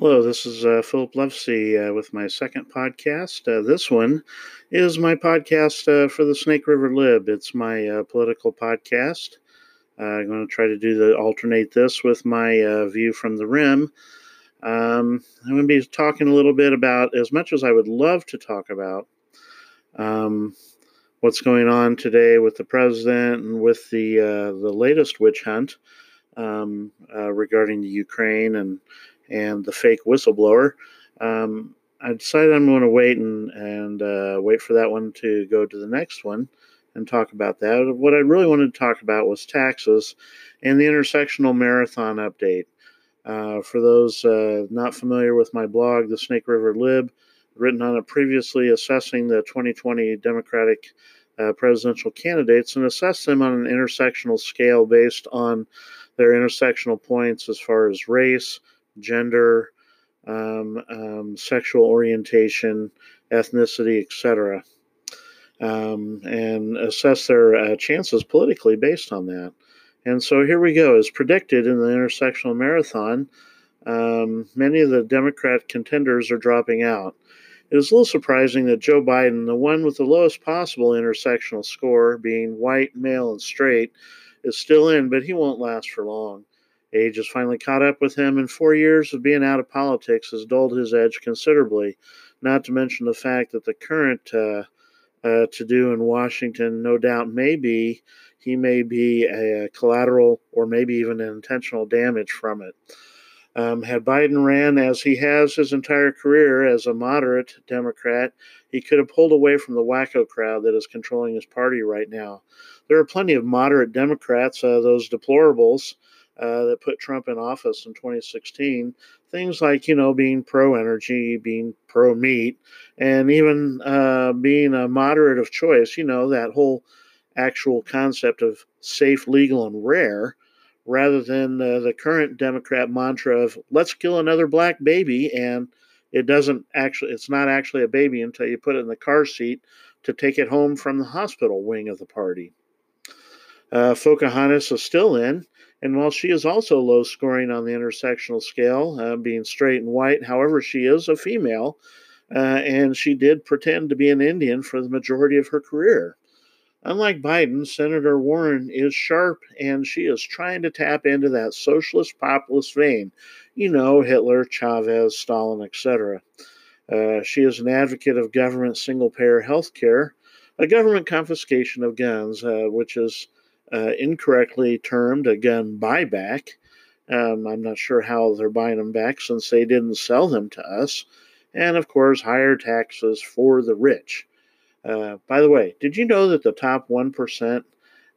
Hello, this is uh, Philip Lovesey uh, with my second podcast. Uh, this one is my podcast uh, for the Snake River Lib. It's my uh, political podcast. Uh, I'm going to try to do the alternate this with my view from the rim. Um, I'm going to be talking a little bit about, as much as I would love to talk about, um, what's going on today with the president and with the the latest witch hunt um, regarding the Ukraine and and the fake whistleblower. Um, I decided I'm going to wait and and uh, wait for that one to go to the next one and talk about that. What I really wanted to talk about was taxes and the intersectional marathon update. Uh, for those uh, not familiar with my blog, the Snake River Lib, written on it previously, assessing the 2020 Democratic uh, presidential candidates and assess them on an intersectional scale based on their intersectional points as far as race, gender, um, um, sexual orientation, ethnicity, etc., um, and assess their uh, chances politically based on that. And so here we go. As predicted in the intersectional marathon, um, many of the Democrat contenders are dropping out. It is a little surprising that Joe Biden, the one with the lowest possible intersectional score, being white, male, and straight, is still in, but he won't last for long. Age has finally caught up with him, and four years of being out of politics has dulled his edge considerably. Not to mention the fact that the current uh, uh, to do in Washington, no doubt, may be he may be a, collateral or maybe even an intentional damage from it. Um, had Biden ran as he has his entire career as a moderate Democrat, he could have pulled away from the wacko crowd that is controlling his party right now. There are plenty of moderate Democrats, uh, those deplorables uh, that put Trump in office in 2016. Things like, you know, being pro energy, being pro meat, and even uh, being a moderate of choice, you know, that whole actual concept of safe, legal, and rare, rather than uh, the current Democrat mantra of let's kill another black baby and it doesn't actually it's not actually a baby until you put it in the car seat to take it home from the hospital wing of the party. Uh, is still in, and while she is also low scoring on the intersectional scale, uh, being straight and white, however, she is a female, uh, and she did pretend to be an Indian for the majority of her career. Unlike Biden, Senator Warren is sharp and she is trying to tap into that socialist populist vein. You know, Hitler, Chavez, Stalin, etc. Uh, she is an advocate of government single payer health care, a government confiscation of guns, uh, which is uh, incorrectly termed a gun buyback. Um, I'm not sure how they're buying them back since they didn't sell them to us. And of course, higher taxes for the rich. Uh, by the way, did you know that the top 1%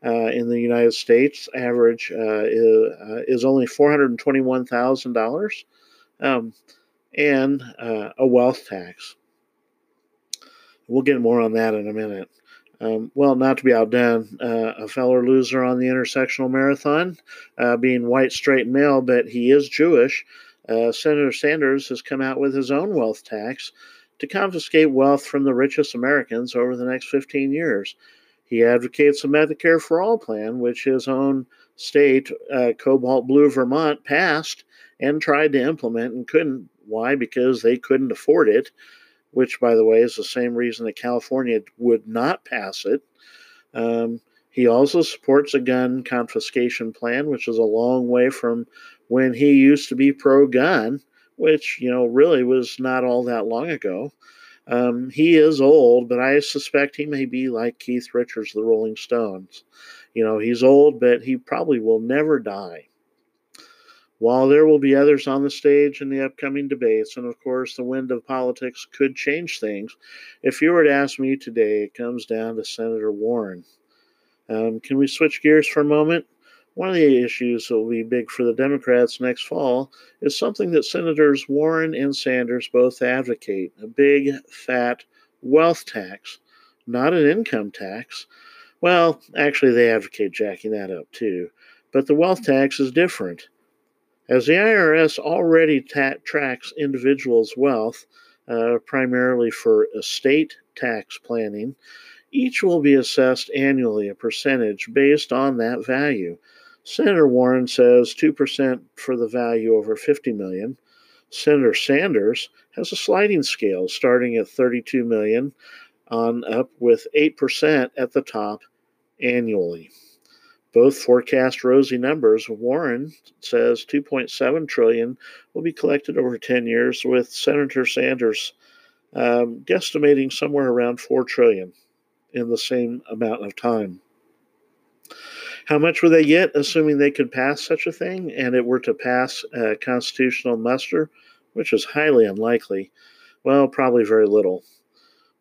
uh, in the United States average uh, is, uh, is, only $421,000? Um, and uh, a wealth tax. We'll get more on that in a minute. Um, well, not to be outdone, uh, a fellow loser on the intersectional marathon, uh, being white, straight male, but he is Jewish. Uh, Senator Sanders has come out with his own wealth tax to confiscate wealth from the richest Americans over the next 15 years. He advocates a Medicare for All plan, which his own state, uh, Cobalt Blue Vermont, passed and tried to implement and couldn't. Why? Because they couldn't afford it which, by the way, is the same reason that California would not pass it. Um, he also supports a gun confiscation plan, which is a long way from when he used to be pro gun, which, you know, really was not all that long ago. Um, he is old, but I suspect he may be like Keith Richards, the Rolling Stones. You know, he's old, but he probably will never die. While there will be others on the stage in the upcoming debates, and of course the wind of politics could change things, if you were to ask me today, it comes down to Senator Warren. Um, can we switch gears for a moment? One of the issues that will be big for the Democrats next fall is something that Senators Warren and Sanders both advocate a big, fat wealth tax, not an income tax. Well, actually, they advocate jacking that up too. But the wealth tax is different. As the IRS already ta- tracks individuals' wealth, uh, primarily for estate tax planning, each will be assessed annually a percentage based on that value. Senator Warren says 2% for the value over 50 million. Senator Sanders has a sliding scale starting at 32 million on up with 8% at the top annually. Both forecast rosy numbers. Warren says 2.7 trillion will be collected over 10 years, with Senator Sanders um, guesstimating somewhere around 4 trillion in the same amount of time. How much would they get, assuming they could pass such a thing and it were to pass a constitutional muster, which is highly unlikely? Well, probably very little.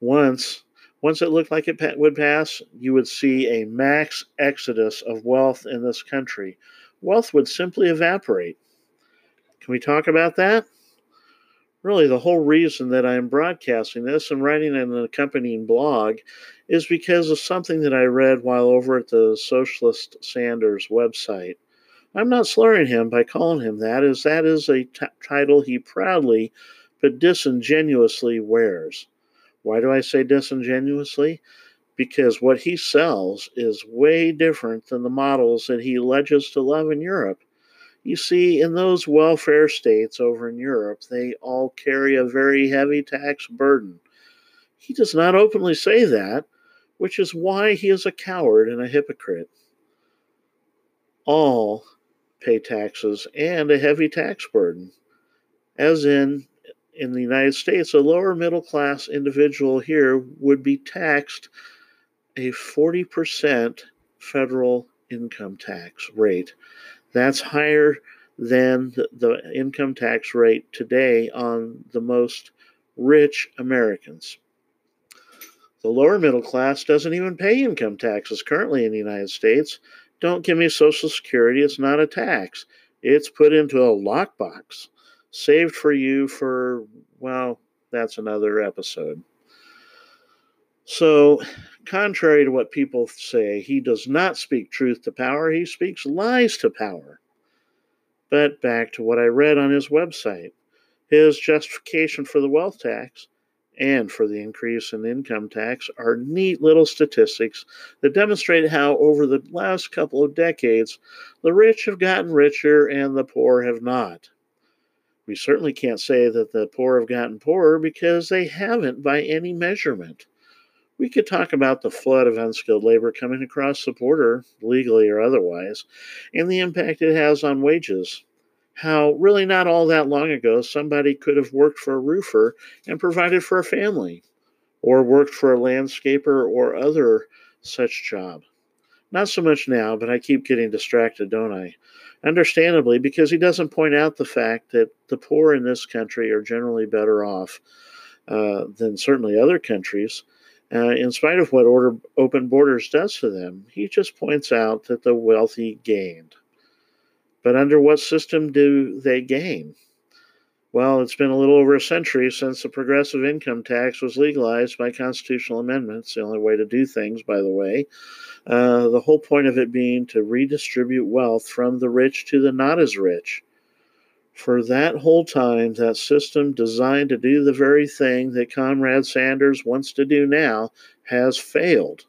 Once, once it looked like it would pass, you would see a mass exodus of wealth in this country. Wealth would simply evaporate. Can we talk about that? really the whole reason that I'm broadcasting this and writing an accompanying blog is because of something that I read while over at the Socialist Sanders website. I'm not slurring him by calling him that, as that is a t- title he proudly but disingenuously wears. Why do I say disingenuously? Because what he sells is way different than the models that he alleges to love in Europe. You see, in those welfare states over in Europe, they all carry a very heavy tax burden. He does not openly say that, which is why he is a coward and a hypocrite. All pay taxes and a heavy tax burden. As in, in the United States, a lower middle class individual here would be taxed a 40% federal income tax rate. That's higher than the, income tax rate today on the most rich Americans. The lower middle class doesn't even pay income taxes currently in the United States. Don't give me Social Security, it's not a tax. It's put into a lockbox, saved for you for, well, that's another episode. So, contrary to what people say, he does not speak truth to power, he speaks lies to power. But back to what I read on his website his justification for the wealth tax and for the increase in income tax are neat little statistics that demonstrate how, over the last couple of decades, the rich have gotten richer and the poor have not. We certainly can't say that the poor have gotten poorer because they haven't by any measurement. We could talk about the flood of unskilled labor coming across the border, legally or otherwise, and the impact it has on wages. How, really, not all that long ago, somebody could have worked for a roofer and provided for a family, or worked for a landscaper or other such job. Not so much now, but I keep getting distracted, don't I? Understandably, because he doesn't point out the fact that the poor in this country are generally better off uh, than certainly other countries uh, in spite of what order, open borders does to them, he just points out that the wealthy gained. But under what system do they gain? Well, it's been a little over a century since the progressive income tax was legalized by constitutional amendments. The only way to do things, by the way. Uh, the whole point of it being to redistribute wealth from the rich to the not as rich for that whole time, that system designed to do the very thing that Comrade Sanders wants to do now has failed.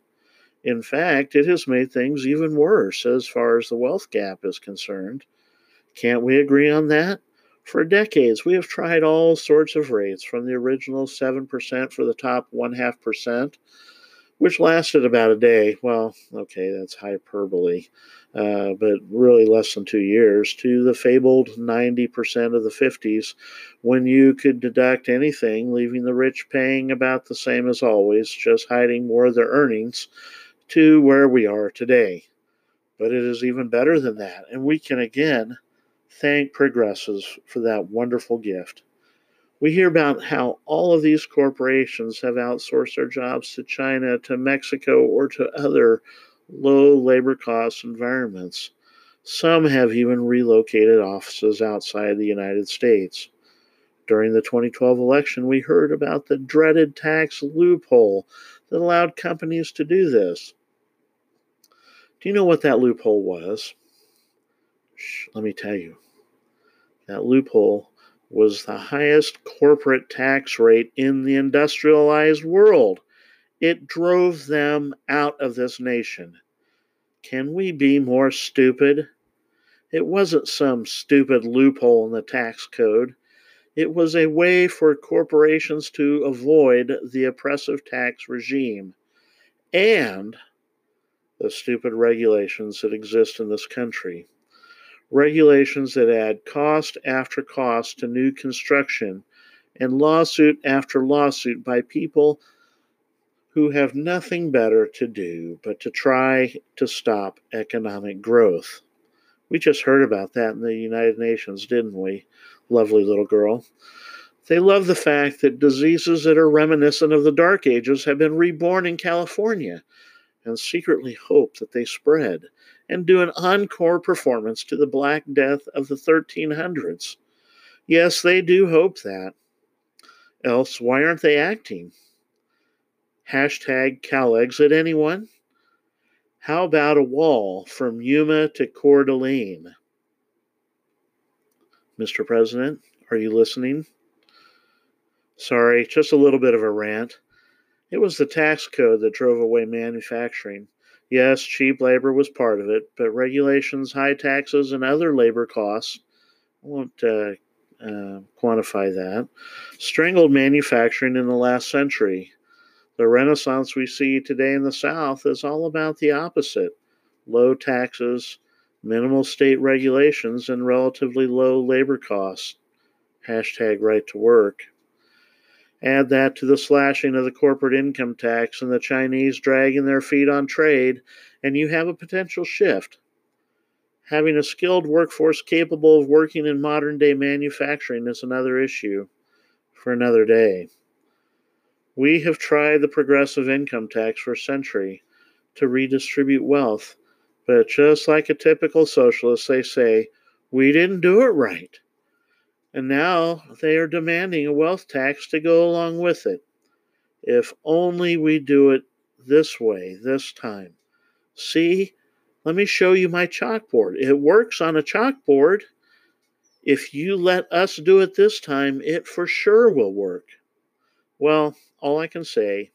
In fact, it has made things even worse as far as the wealth gap is concerned. Can't we agree on that? For decades, we have tried all sorts of rates, from the original 7% for the top 1.5%, which lasted about a day. Well, okay, that's hyperbole uh, but really less than two years, to the fabled 90% of the 50s, when you could deduct anything, leaving the rich paying about the same as always, just hiding more of their earnings, to where we are today. But it is even better than that, and we can again thank progressives for that wonderful gift. We hear about how all of these corporations have outsourced their jobs to China, to Mexico, or to other low labor cost environments. Some have even relocated offices outside the United States. During the 2012 election, we heard about the dreaded tax loophole that allowed companies to do this. Do you know what that loophole was? Let me tell you. That loophole was the highest corporate tax rate in the industrialized world. It drove them out of this nation. Can we be more stupid? It wasn't some stupid loophole in the tax code. It was a way for corporations to avoid the oppressive tax regime and the stupid regulations that exist in this country. Regulations that add cost after cost to new construction and lawsuit after lawsuit by people who have nothing better to do but to try to stop economic growth. We just heard about that in the United Nations, didn't we? Lovely little girl. They love the fact that diseases that are reminiscent of the Dark Ages have been reborn in California and secretly hope that they spread and do an encore performance to the Black Death of the 1300s. Yes, they do hope that. Else, why aren't they acting? Hashtag CalExit, anyone? How about a wall from Yuma to Coeur d'Alene? Mr. President, are you listening? Sorry, just a little bit of a rant. It was the tax code that drove away manufacturing. Yes, cheap labor was part of it, but regulations, high taxes, and other labor costs I won't uh, uh, quantify that strangled manufacturing in the last century. The renaissance we see today in the South is all about the opposite low taxes, minimal state regulations, and relatively low labor costs. Hashtag right to work. Add that to the slashing of the corporate income tax and the Chinese dragging their feet on trade, and you have a potential shift. Having a skilled workforce capable of working in modern day manufacturing is another issue for another day. We have tried the progressive income tax for a century to redistribute wealth, but just like a typical socialist, they say, we didn't do it right. And now they are demanding a wealth tax to go along with it. If only we do it this way, this time. See, let me show you my chalkboard. It works on a chalkboard. If you let us do it this time, it for sure will work. Well, all I can say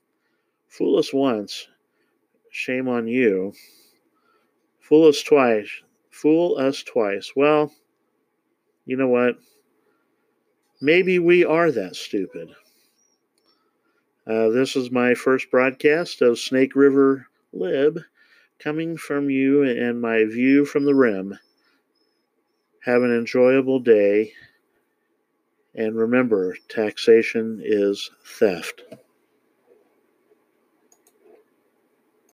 fool us once, shame on you. Fool us twice, fool us twice. Well, you know what? Maybe we are that stupid. Uh, this is my first broadcast of Snake River Lib coming from you and my view from the rim. Have an enjoyable day. And remember, taxation is theft.